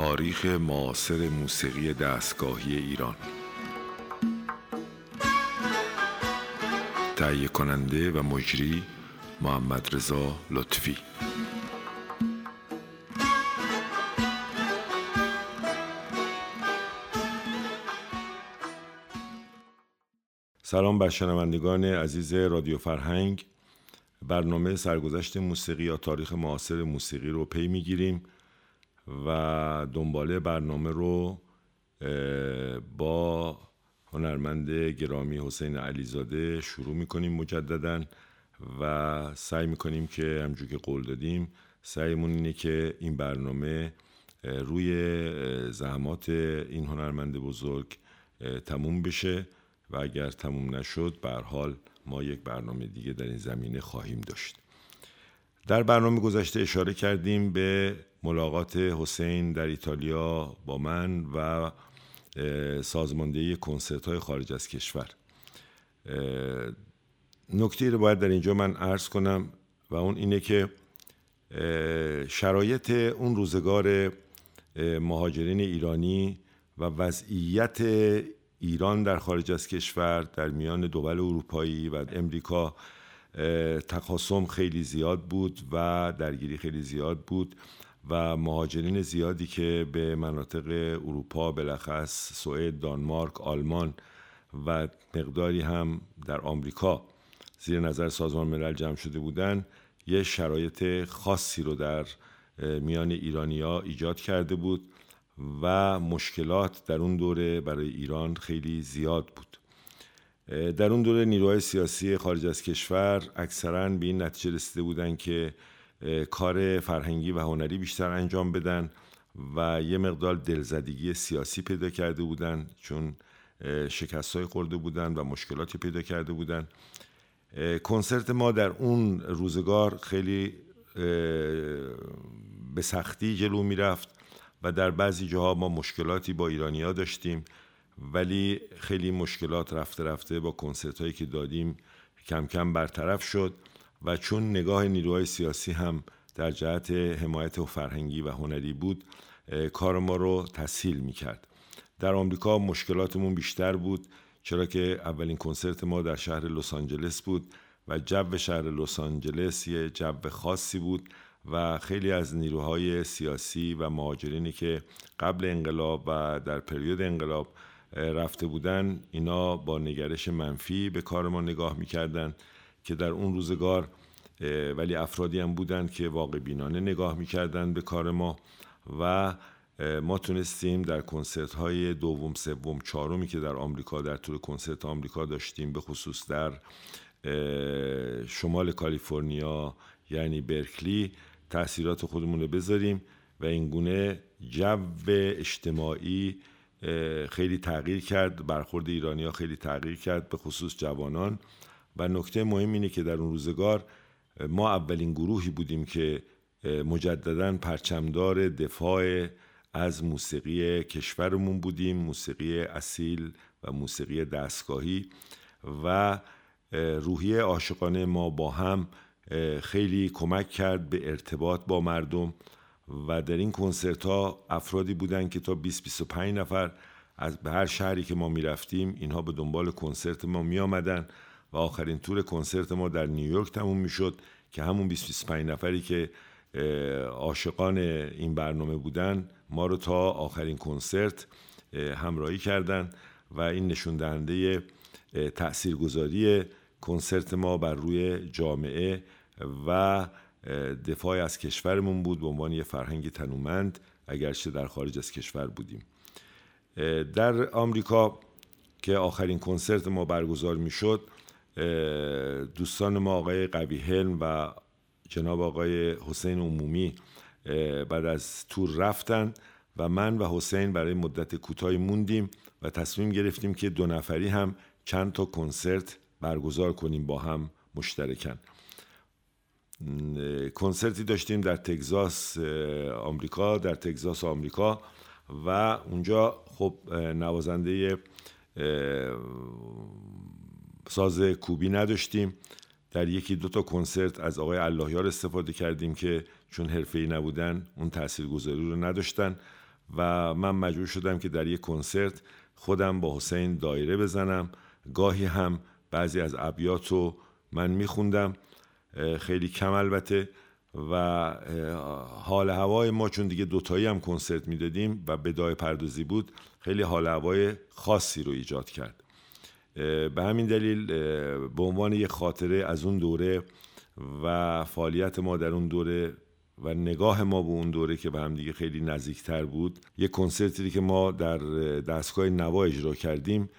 تاریخ معاصر موسیقی دستگاهی ایران. تهیه کننده و مجری محمد رضا لطفی. سلام بر شنوندگان عزیز رادیو فرهنگ. برنامه سرگذشت موسیقی یا تاریخ معاصر موسیقی رو پی می‌گیریم. و دنباله برنامه رو با هنرمند گرامی حسین علیزاده شروع می‌کنیم مجددا و سعی می‌کنیم که همجور که قول دادیم سعیمون اینه که این برنامه روی زحمات این هنرمند بزرگ تموم بشه و اگر تموم نشد به حال ما یک برنامه دیگه در این زمینه خواهیم داشت. در برنامه گذشته اشاره کردیم به ملاقات حسین در ایتالیا با من و سازماندهی کنسرت های خارج از کشور. نکته رو باید در اینجا من عرض کنم و اون اینه که شرایط اون روزگار مهاجرین ایرانی و وضعیت ایران در خارج از کشور در میان دول اروپایی و امریکا تقاسم خیلی زیاد بود و درگیری خیلی زیاد بود و مهاجرین زیادی که به مناطق اروپا بلخص سوئد دانمارک آلمان و مقداری هم در آمریکا زیر نظر سازمان ملل جمع شده بودند یه شرایط خاصی رو در میان ایرانیا ایجاد کرده بود و مشکلات در اون دوره برای ایران خیلی زیاد بود. در اون دوره نیروهای سیاسی خارج از کشور اکثرا به این نتیجه رسیده بودند که کار فرهنگی و هنری بیشتر انجام بدن و یه مقدار دلزدگی سیاسی پیدا کرده بودن چون شکست های خورده بودن و مشکلاتی پیدا کرده بودن. کنسرت ما در اون روزگار خیلی به سختی جلو می‌رفت و در بعضی جاها ما مشکلاتی با ایرانیا داشتیم. ولی خیلی مشکلات رفته رفته با کنسرت هایی که دادیم کم کم برطرف شد و چون نگاه نیروهای سیاسی هم در جهت حمایت و فرهنگی و هنری بود کار ما رو تسهیل می کرد در آمریکا مشکلاتمون بیشتر بود چرا که اولین کنسرت ما در شهر لس آنجلس بود و جو شهر لس آنجلس یه جو خاصی بود و خیلی از نیروهای سیاسی و مهاجرینی که قبل انقلاب و در پریود انقلاب رفته بودن اینا با نگرش منفی به کار ما نگاه می‌کردن که در اون روزگار ولی افرادی هم بودن که واقع بینانه نگاه می‌کردن به کار ما و ما تونستیم در کنسرت های دوم سوم چهارمی که در آمریکا در طول کنسرت آمریکا داشتیم به خصوص در شمال کالیفرنیا یعنی برکلی تاثیرات خودمون رو بذاریم و این گونه جو اجتماعی خیلی تغییر کرد. برخورد ایرانی ها خیلی تغییر کرد به خصوص جوانان. و نکته مهم اینه که در اون روزگار ما اولین گروهی بودیم که مجددا پرچمدار دفاع از موسیقی کشورمون بودیم موسیقی اصیل و موسیقی دستگاهی. و روحیه عاشقانه ما با هم خیلی کمک کرد به ارتباط با مردم. و در این کنسرت ها افرادی بودن که تا 20 25 نفر از به هر شهری که ما می‌رفتیم اینها به دنبال کنسرت ما می آمدن و آخرین تور کنسرت ما در نیویورک تموم می‌شد که همون 20 25 نفری که عاشقان این برنامه بودن ما رو تا آخرین کنسرت همراهی کردند و این نشون دهنده تاثیرگذاری کنسرت ما بر روی جامعه و دفاع از کشورمون بود به عنوان یه فرهنگ تنومند اگرچه در خارج از کشور بودیم. در آمریکا که آخرین کنسرت ما برگزار می‌شد دوستان ما آقای قوی هلم و جناب آقای حسین عمومی بعد از تور رفتن و من و حسین برای مدت کوتاهی موندیم و تصمیم گرفتیم که دو نفری هم چند تا کنسرت برگزار کنیم با هم مشترکن. کنسرتی داشتیم در تگزاس آمریکا در تگزاس آمریکا و اونجا خب نوازنده ساز کوبی نداشتیم. در یکی دو تا کنسرت از آقای اللهیار استفاده کردیم که چون ای نبودن اون تاثیرگذاری رو نداشتن و من مجبور شدم که در یک کنسرت خودم با حسین دایره بزنم. گاهی هم بعضی از ابیات رو من میخوندم. خیلی کم البته. و حال هوای ما چون دیگه دوتایی هم کنسرت می‌دادیم و بدای پردازی بود خیلی حال هوای خاصی رو ایجاد کرد. به همین دلیل به عنوان یک خاطره از اون دوره و فعالیت ما در اون دوره و نگاه ما به اون دوره که به هم دیگه خیلی نزدیکتر بود یک کنسرتی که ما در دستگاه نوا اجرا کردیم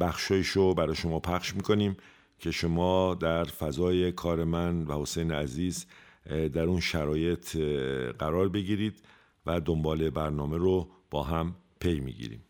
بخشایش برای شما پخش می‌کنیم. که شما در فضای کار من و حسین عزیز در اون شرایط قرار بگیرید و دنبال برنامه رو با هم پی می‌گیریم.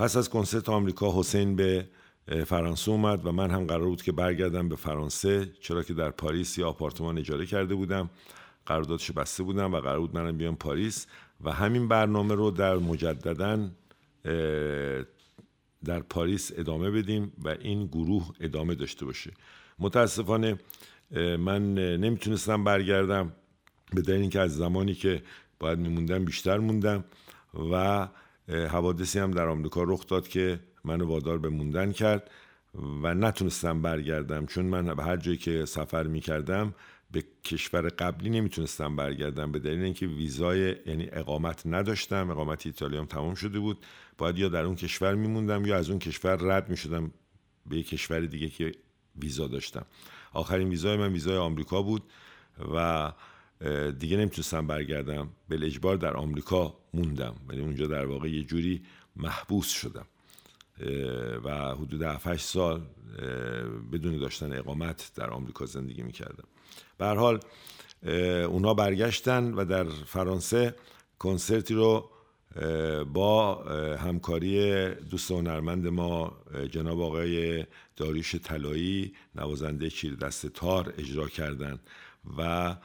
پس از کنسرت آمریکا حسین به فرانسه اومد و من هم قرار بود که برگردم به فرانسه چرا که در پاریس یه آپارتمان اجاره کرده بودم. قراردادش بسته بودم و قرار بود منم بیام پاریس و همین برنامه رو در مجددا در پاریس ادامه بدیم و این گروه ادامه داشته باشه. متاسفانه من نمی‌تونستم برگردم به دلیل اینکه از زمانی که باید میموندم بیشتر موندم و حوادثی هم در آمریکا رخ داد که منو وادار به موندن کرد و نتونستم برگردم. چون من به هر جایی که سفر می‌کردم به کشور قبلی نمی‌تونستم برگردم به دلیل اینکه ویزای یعنی اقامت نداشتم. اقامت ایتالیام تمام شده بود. باید یا در اون کشور میموندم یا از اون کشور رد می‌شدم به یک کشور دیگه که ویزا داشتم. آخرین ویزای من ویزای آمریکا بود و دیگه نمی‌تونستم برگردم. به اجبار در آمریکا موندم. ولی اونجا در واقع یه جوری محبوس شدم. و حدود 7 سال بدون داشتن اقامت در آمریکا زندگی می‌کردم. به حال اونا برگشتن و در فرانسه کنسرتی رو با همکاری دوست هنرمند ما جناب آقای داریوش طلایی نوازنده چیر دست تار اجرا کردن و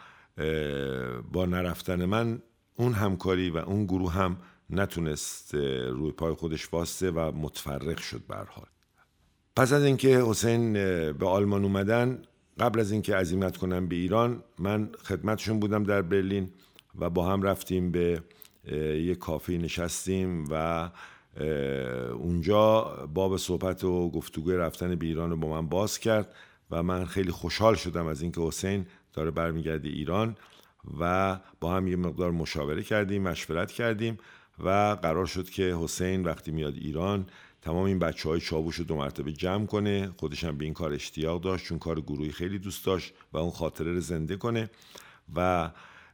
با نرفتن من اون همکاری و اون گروه هم نتونست روی پای خودش واسته و متفرق شد به حال. پس از اینکه حسین به آلمان اومدن قبل از اینکه عزیمت کنم به ایران من خدمتشون بودم در برلین و با هم رفتیم به یک کافه نشستیم و اونجا باب صحبت و گفتگوی رفتن به ایران رو با من باز کرد و من خیلی خوشحال شدم از اینکه حسین داره برمیگرده ایران و با هم یه مقدار مشاوره کردیم مشورت کردیم و قرار شد که حسین وقتی میاد ایران تمام این بچه های چاوش رو دو مرتبه جمع کنه. خودش هم به این کار اشتیاق داشت چون کار گروهی خیلی دوست داشت و اون خاطره رو زنده کنه. و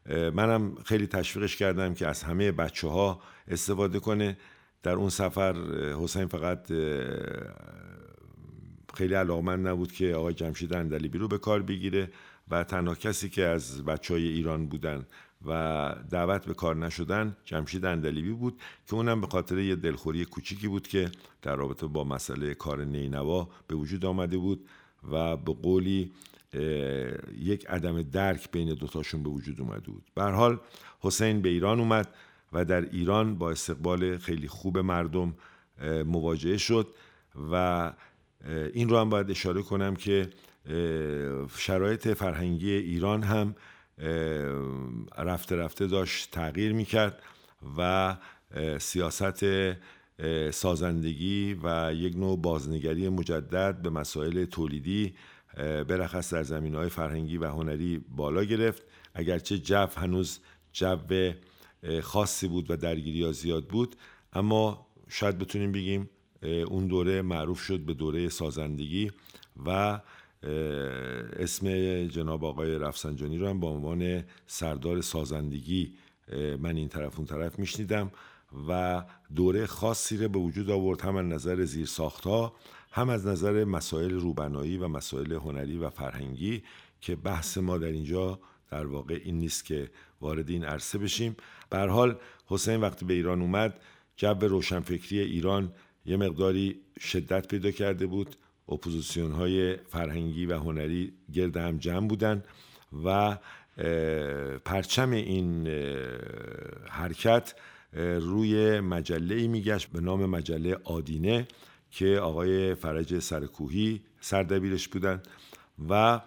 منم خیلی تشویقش کردم که از همه بچه ها استفاده کنه. در اون سفر حسین فقط خیلی علاقمند نبود که آقای جمشید اندلیبی رو به کار بگیره. و تنها کسی که از بچه های ایران بودن و دعوت به کار نشدن جمشید اندلیبی بود که اونم به خاطر یه دلخوری کوچیکی بود که در رابطه با مسئله کار نینوا به وجود آمده بود و به قولی یک عدم درک بین دوتاشون به وجود اومده بود. به حال حسین به ایران اومد و در ایران با استقبال خیلی خوب مردم مواجهه شد و این رو هم باید اشاره کنم که شرایط فرهنگی ایران هم رفته رفته داشت تغییر می‌کرد و سیاست سازندگی و یک نوع بازنگری مجدد به مسائل تولیدی برخص در زمین های فرهنگی و هنری بالا گرفت. اگرچه جو هنوز جو خاصی بود و درگیری ها زیاد بود اما شاید بتونیم بگیم اون دوره معروف شد به دوره سازندگی و اسم جناب آقای رفسنجانی رو هم با عنوان سردار سازندگی من این طرف اون طرف میشنیدم و دوره خاصی رو به وجود آورد هم از نظر زیر ها هم از نظر مسائل روبنایی و مسائل هنری و فرهنگی که بحث ما در اینجا در واقع این نیست که وارد این عرصه بشیم. به حال حسین وقتی به ایران اومد جو روشنفکری ایران یه مقداری شدت پیدا کرده بود. اپوزیسیون های فرهنگی و هنری گرد هم جمع بودن و پرچم این حرکت روی مجله ای میگشت به نام مجله آدینه که آقای فرج سرکوهی سردبیرش بودن و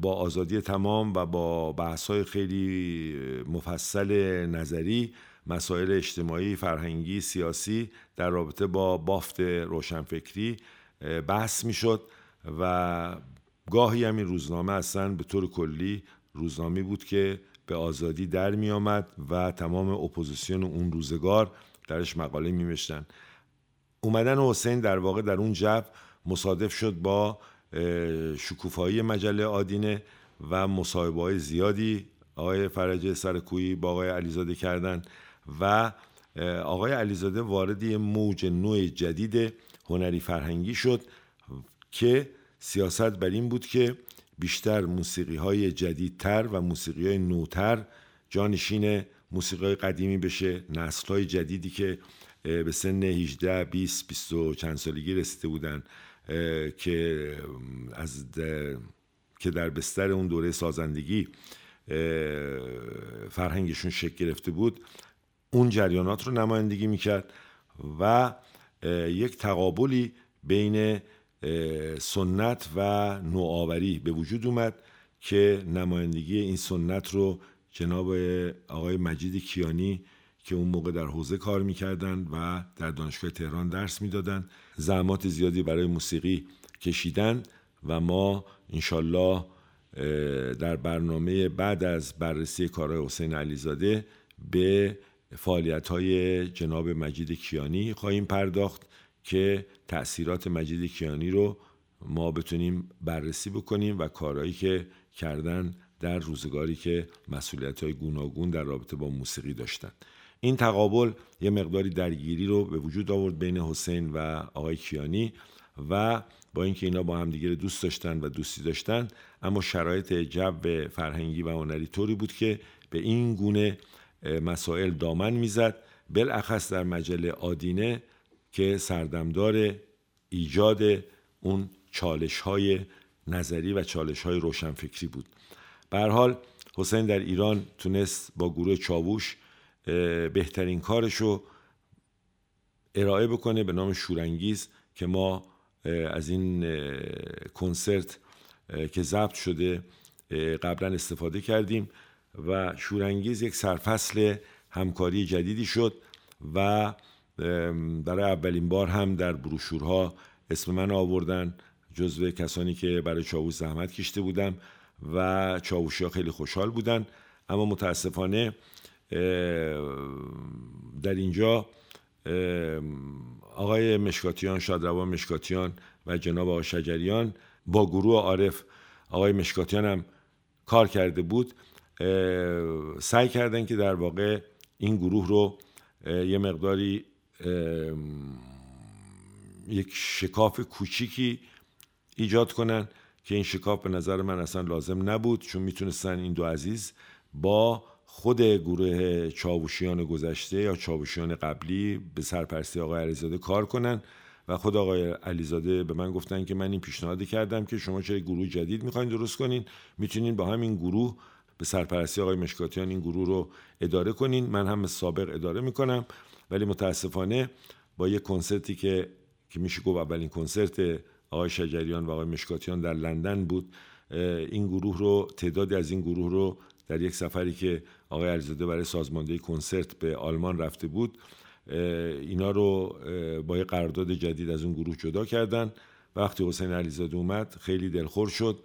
با آزادی تمام و با بحث های خیلی مفصل نظری مسائل اجتماعی، فرهنگی، سیاسی در رابطه با بافت روشنفکری بحث می‌شد و گاهی هم این روزنامه اصلا به طور کلی روزنامه بود که به آزادی در می آمد و تمام اپوزیسیون اون روزگار درش مقاله می اومدن حسین در واقع در اون جو مصادف شد با شکوفایی مجله آدینه و مصاحبه های زیادی آقای فرج سرکویی با آقای علیزاده کردن و آقای علیزاده وارد یه موج نوع جدید هنری فرهنگی شد که سیاست بر این بود که بیشتر موسیقی های جدیدتر و موسیقی های نوتر جانشین موسیقی های قدیمی بشه نسل های جدیدی که به سن 18 20 20 و چند سالگی رسیده بودن که از که در بستر اون دوره سازندگی فرهنگشون شکل گرفته بود. اون جریانات رو نمایندگی می‌کرد و یک تقابلی بین سنت و نوآوری به وجود اومد که نمایندگی این سنت رو جناب آقای مجید کیانی که اون موقع در حوزه کار می‌کردن و در دانشگاه تهران درس می‌دادن زحمات زیادی برای موسیقی کشیدن و ما انشالله در برنامه بعد از بررسی کارهای حسین علیزاده به فعالیت های جناب مجید کیانی خواهیم پرداخت که تاثیرات مجید کیانی رو ما بتونیم بررسی بکنیم و کارهایی که کردن در روزگاری که مسئولیت های گوناگون در رابطه با موسیقی داشتن. این تقابل یه مقداری درگیری رو به وجود آورد بین حسین و آقای کیانی و با اینکه اینا با همدیگه دوست داشتن و دوستی داشتن اما شرایط جو فرهنگی و هنری طوری بود که به این گونه مسائل دامن می‌زد. بالاخص در مجله آدینه که سردمدار ایجاد اون چالش های نظری و چالش های روشنفکری بود. به حال حسین در ایران تونست با گروه چاووش بهترین کارش رو ارائه بکنه به نام شورانگیز که ما از این کنسرت که ضبط شده قبلا استفاده کردیم. و شورانگیز یک سرفصل همکاری جدیدی شد و برای اولین بار هم در بروشورها اسم من آوردن جزو کسانی که برای چاووش زحمت کشته بودم و چاووشی ها خیلی خوشحال بودن. اما متاسفانه در اینجا آقای مشکاتیان شادروان مشکاتیان و جناب آقای شجریان با گروه عارف آقای مشکاتیان هم کار کرده بود. سعی کردن که در واقع این گروه رو یه مقداری یک شکاف کوچیکی ایجاد کنن که این شکاف به نظر من اصلا لازم نبود چون می‌تونستن این دو عزیز با خود گروه چاوشیان گذشته یا چاوشیان قبلی به سرپرستی آقای علیزاده کار کنن. و خود آقای علیزاده به من گفتن که من این پیشنهاد کردم که شما چه گروه جدید می‌خواین درست کنین می‌تونین با همین گروه به سرپرستی آقای مشکاتیان این گروه رو اداره کنین. من هم سابق اداره می‌کنم. ولی متاسفانه با یه کنسرتی که که میشه گفت اولین کنسرت آقای شجریان و آقای مشکاتیان در لندن بود این گروه رو تعدادی از این گروه رو در یک سفری که آقای علیزاده برای سازماندهی کنسرت به آلمان رفته بود اینا رو با یه قرارداد جدید از اون گروه جدا کردن. وقتی حسین علیزاده اومد خیلی دلخور شد.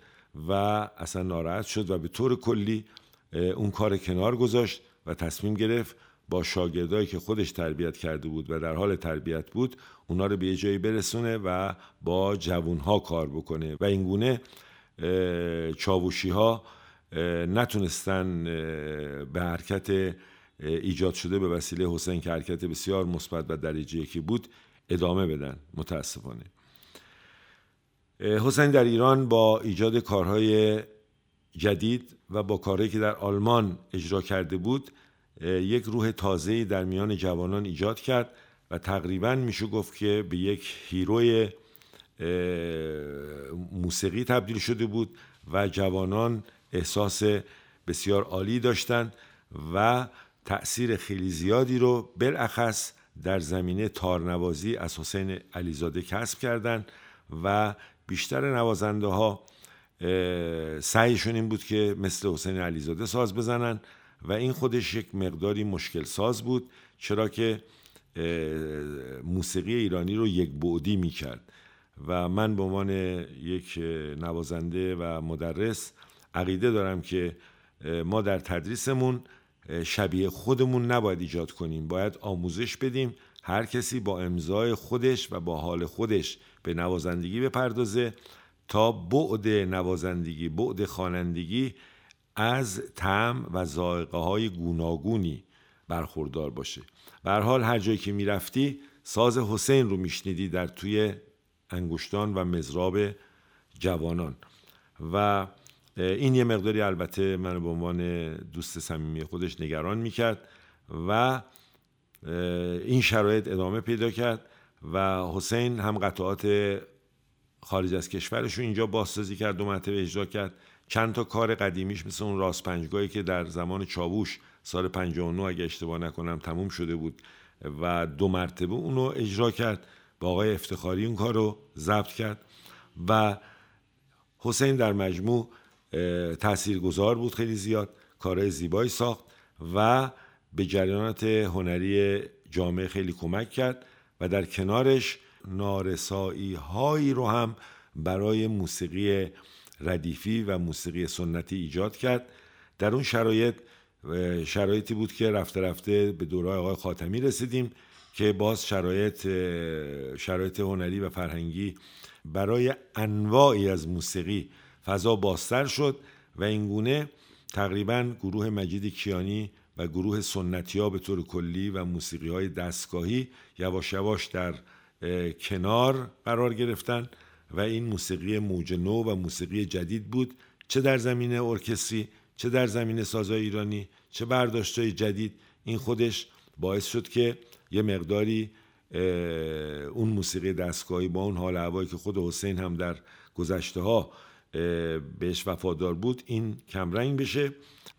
و اصلا ناراحت شد و به طور کلی اون کار کنار گذاشت و تصمیم گرفت با شاگردایی که خودش تربیت کرده بود و در حال تربیت بود اونا رو به یه جایی برسونه و با جوونها کار بکنه. و اینگونه چاوشی ها نتونستن به حرکت ایجاد شده به وسیله حسین که حرکت بسیار مثبت و درجه یکی بود ادامه بدن. متاسفانه. حسین در ایران با ایجاد کارهای جدید و با کارهایی که در آلمان اجرا کرده بود یک روح تازه‌ای در میان جوانان ایجاد کرد و تقریبا میشه گفت که به یک هیروی موسیقی تبدیل شده بود و جوانان احساس بسیار عالی داشتند و تأثیر خیلی زیادی رو بالاخص در زمینه تارنوازی از حسین علیزاده کسب کردند و بیشتر نوازنده ها سعیشون این بود که مثل حسین علیزاده ساز بزنن و این خودش یک مقداری مشکل ساز بود چرا که موسیقی ایرانی رو یک بعدی می کرد و من به عنوان یک نوازنده و مدرس عقیده دارم که ما در تدریسمون شبیه خودمون نباید ایجاد کنیم باید آموزش بدیم هر کسی با امضای خودش و با حال خودش به نوازندگی بپردازه تا بعد نوازندگی بعد خوانندگی از تعم و ذائقه های گوناگونی برخوردار باشه. به حال هر جایی که می‌رفتی ساز حسین رو میشنیدی در توی انگشتان و مزراب جوانان. و این یه مقداری البته من به عنوان دوست صمیمی خودش نگران می‌کرد و این شرایط ادامه پیدا کرد. و حسین هم قطعات خارج از کشورش رو اینجا بازسازی کرد دو مرتبه اجرا کرد. چند تا کار قدیمیش مثل اون راست پنجگاهی که در زمان چاووش سال 59 اگه اشتباه نکنم تموم شده بود و دو مرتبه اونو اجرا کرد. با آقای افتخاری اون کار رو ضبط کرد و حسین در مجموع گذار بود خیلی زیاد کارهای زیبایی ساخت و به جریانات هنری جامعه خیلی کمک کرد. و در کنارش نارسایی هایی رو هم برای موسیقی ردیفی و موسیقی سنتی ایجاد کرد. در اون شرایط شرایطی بود که رفته رفته به دوره آقای خاتمی رسیدیم که باز شرایط شرایط هنری و فرهنگی برای انواعی از موسیقی فضا بازتر شد و اینگونه تقریبا گروه مجید کیانی و گروه سنتی ها به طور کلی و موسیقی های دستگاهی یواش یواش در کنار قرار گرفتن و این موسیقی موج نو و موسیقی جدید بود. چه در زمینه ارکستری چه در زمینه سازای ایرانی چه برداشتهای جدید. این خودش باعث شد که یه مقداری اون موسیقی دستگاهی با اون حال هوایی که خود حسین هم در گذشته ها بهش وفادار بود این کمرنگ بشه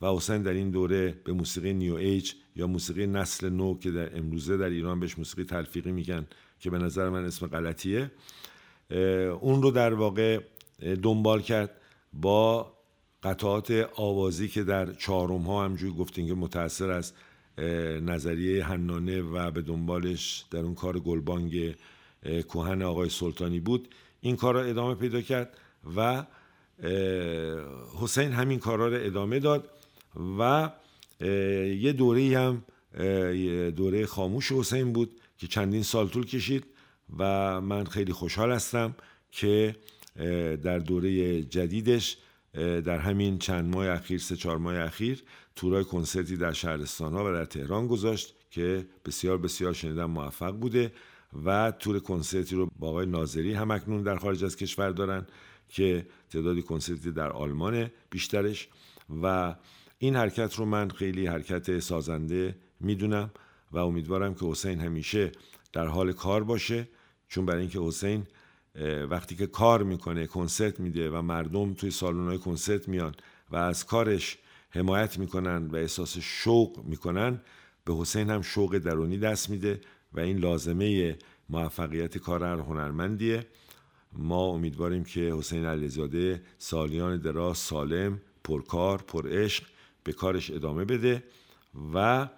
و حسین در این دوره به موسیقی نیو ایج یا موسیقی نسل نو که در امروزه در ایران بهش موسیقی تلفیقی میگن که به نظر من اسم غلطیه اون رو در واقع دنبال کرد با قطعات آوازی که در چهارم ها همجوری گفتیم که متاثر از نظریه حنانه و به دنبالش در اون کار گلبانگ کوهن آقای سلطانی بود. این کار را ادامه پیدا کرد و حسین همین کارا را ادامه داد و یه دوره هم دوره خاموش حسین بود که چندین سال طول کشید و من خیلی خوشحال هستم که در دوره جدیدش در همین چند ماه اخیر سه چهار ماه اخیر تورای کنسرتی در شهرستان ها و در تهران گذاشت که بسیار بسیار شنیدم موفق بوده و تور کنسرتی رو با آقای ناظری هم اکنون در خارج از کشور دارن. که تعدادی کنسرتی در آلمان بیشترش و این حرکت رو من خیلی حرکت سازنده می‌دونم و امیدوارم که حسین همیشه در حال کار باشه چون برای اینکه حسین وقتی که کار می‌کنه کنسرت میده و مردم توی سالن کنسرت میان و از کارش حمایت می‌کنن و احساس شوق می‌کنن به حسین هم شوق درونی دست میده و این لازمه موفقیت کار هر هنرمندیه. ما امیدواریم که حسین علیزاده سالیان دراز سالم پرکار پرعشق به کارش ادامه بده و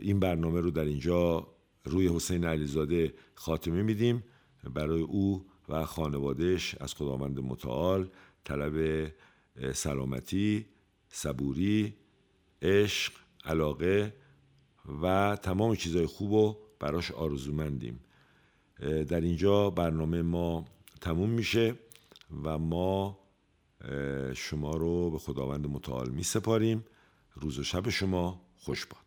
این برنامه رو در اینجا روی حسین علیزاده خاتمه میدیم. برای او و خانوادهش از خداوند متعال طلب سلامتی صبوری عشق علاقه و تمام چیزهای خوب رو براش آرزومندیم. در اینجا برنامه ما تموم میشه و ما شما رو به خداوند متعال می سپاریم روز و شب شما خوش باد.